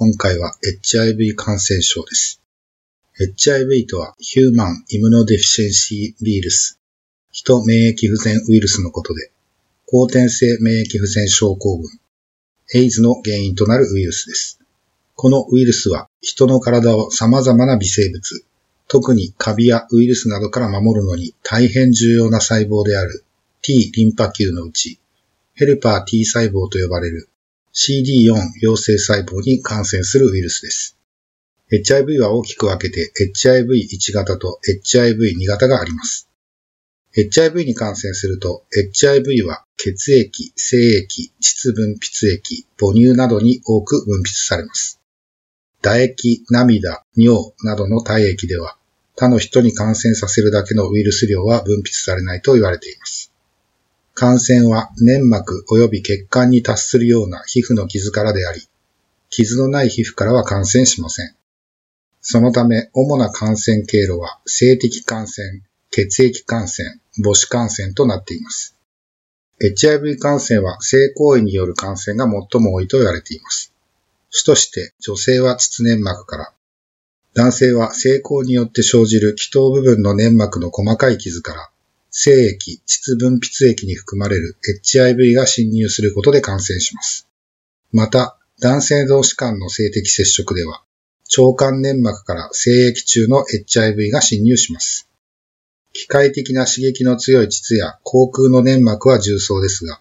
今回は HIV 感染症です。HIV とは Human Immunodeficiency Virus、人免疫不全ウイルスのことで、後天性免疫不全症候群、AIDS の原因となるウイルスです。このウイルスは人の体を様々な微生物、特にカビやウイルスなどから守るのに大変重要な細胞である T リンパ球のうち、ヘルパー T 細胞と呼ばれる CD4 陽性細胞に感染するウイルスです。HIV は大きく分けて HIV1 型と HIV2 型があります。HIV に感染すると HIV は血液、精液、膣分泌液、母乳などに多く分泌されます。唾液、涙、尿などの体液では他の人に感染させるだけのウイルス量は分泌されないと言われています。感染は粘膜及び血管に達するような皮膚の傷からであり、傷のない皮膚からは感染しません。そのため、主な感染経路は性的感染、血液感染、母子感染となっています。HIV 感染は性行為による感染が最も多いと言われています。主として女性は膣粘膜から、男性は性交によって生じる気頭部分の粘膜の細かい傷から、精液、膣分泌液に含まれる HIV が侵入することで感染します。また、男性同士間の性的接触では、腸管粘膜から精液中の HIV が侵入します。機械的な刺激の強い膣や口腔の粘膜は重曹ですが、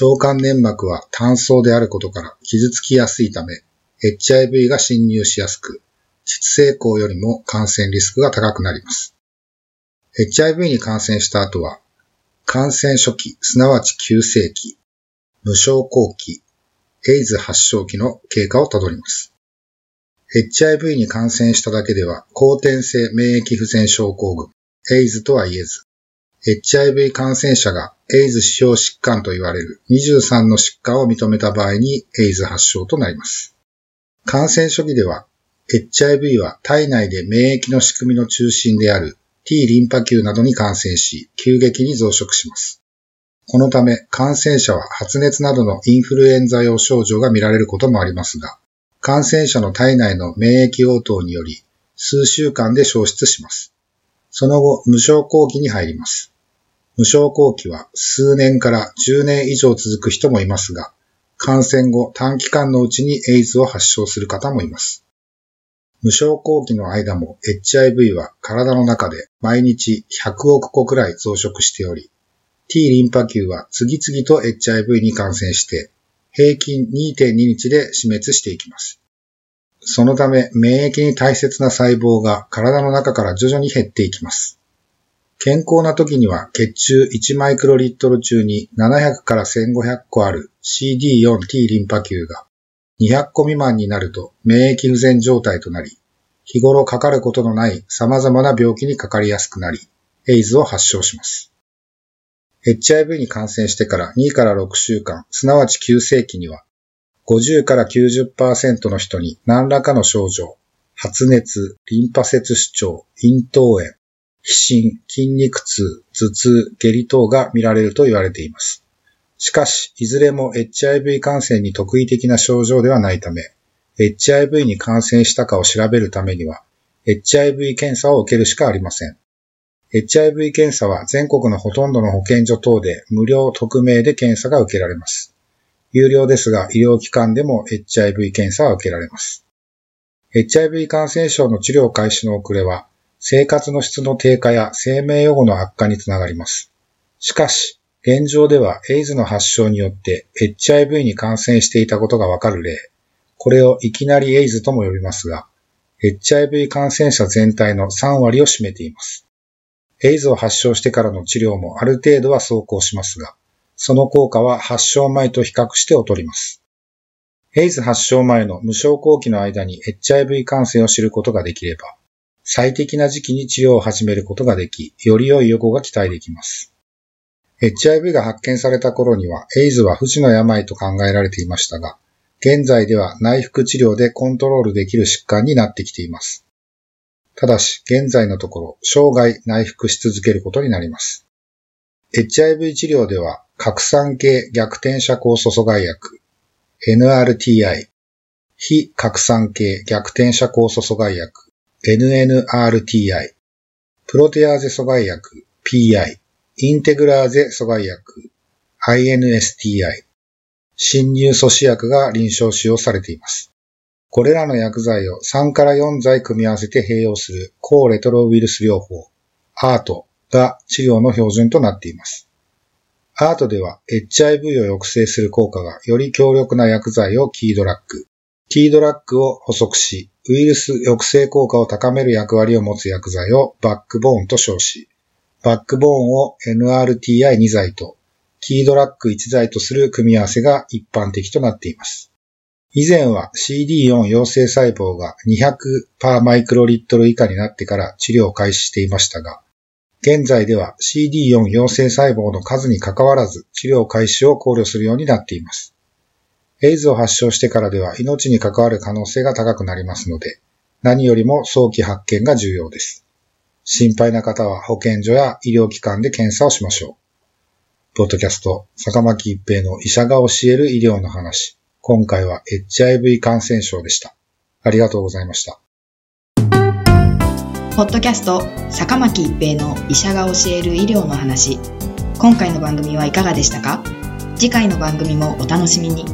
腸管粘膜は単層であることから傷つきやすいため、HIV が侵入しやすく、膣性交よりも感染リスクが高くなります。HIV に感染した後は、感染初期、すなわち急性期、無症候期、エイズ発症期の経過をたどります。HIV に感染しただけでは、後天性免疫不全症候群、エイズとは言えず、HIV 感染者がエイズ指標疾患と言われる23の疾患を認めた場合にエイズ発症となります。感染初期では、HIV は体内で免疫の仕組みの中心である T リンパ球などに感染し、急激に増殖します。このため、感染者は発熱などのインフルエンザ用症状が見られることもありますが、感染者の体内の免疫応答により、数週間で消失します。その後、無症候期に入ります。無症候期は数年から10年以上続く人もいますが、感染後短期間のうちにエイズを発症する方もいます。無症候期の間も HIV は体の中で毎日100億個くらい増殖しており、T リンパ球は次々と HIV に感染して、平均2.2日で死滅していきます。そのため免疫に大切な細胞が体の中から徐々に減っていきます。健康な時には血中1マイクロリットル中に700から1500個ある CD4T リンパ球が200個未満になると免疫不全状態となり、日頃かかることのない様々な病気にかかりやすくなり、エイズを発症します。HIV に感染してから2から6週間、すなわち急性期には、50から90%の人に何らかの症状、発熱、リンパ節主張、咽頭炎、皮疹、筋肉痛、頭痛、下痢等が見られると言われています。しかし、いずれも HIV 感染に特異的な症状ではないため、HIV に感染したかを調べるためには、HIV 検査を受けるしかありません。HIV 検査は全国のほとんどの保健所等で無料匿名で検査が受けられます。有料ですが医療機関でも HIV 検査は受けられます。HIV 感染症の治療開始の遅れは生活の質の低下や生命予後の悪化につながります。しかし、現状ではエイズの発症によって HIV に感染していたことがわかる例、これをいきなりエイズとも呼びますが、HIV 感染者全体の3割を占めています。エイズを発症してからの治療もある程度は走行しますが、その効果は発症前と比較して劣ります。エイズ発症前の無症候期の間に HIV 感染を知ることができれば、最適な時期に治療を始めることができ、より良い予後が期待できます。HIV が発見された頃には、エイズは不治の病と考えられていましたが、現在では内服治療でコントロールできる疾患になってきています。ただし、現在のところ、生涯内服し続けることになります。HIV 治療では、核酸系逆転遮光阻阻害薬、NRTI、非核酸系逆転遮光阻阻害薬、NNRTI、プロテアーゼ阻害薬 PI、インテグラーゼ阻害薬 INSTI、侵入阻止薬が臨床使用されています。これらの薬剤を3から4剤組み合わせて併用する抗レトロウイルス療法 ART が治療の標準となっています。ART では HIV を抑制する効果がより強力な薬剤をキードラッグ、キードラッグを補足し、ウイルス抑制効果を高める役割を持つ薬剤をバックボーンと称し、バックボーンを NRTI2 剤とキードラッグ1剤とする組み合わせが一般的となっています。以前は CD4 陽性細胞が200パーマイクロリットル以下になってから治療を開始していましたが、現在では CD4 陽性細胞の数に関わらず治療開始を考慮するようになっています。エイズを発症してからでは命に関わる可能性が高くなりますので、何よりも早期発見が重要です。心配な方は保健所や医療機関で検査をしましょう。ポッドキャスト、坂巻一平の医者が教える医療の話。今回は HIV 感染症でした。ありがとうございました。ポッドキャスト、坂巻一平の医者が教える医療の話。今回の番組はいかがでしたか？次回の番組もお楽しみに。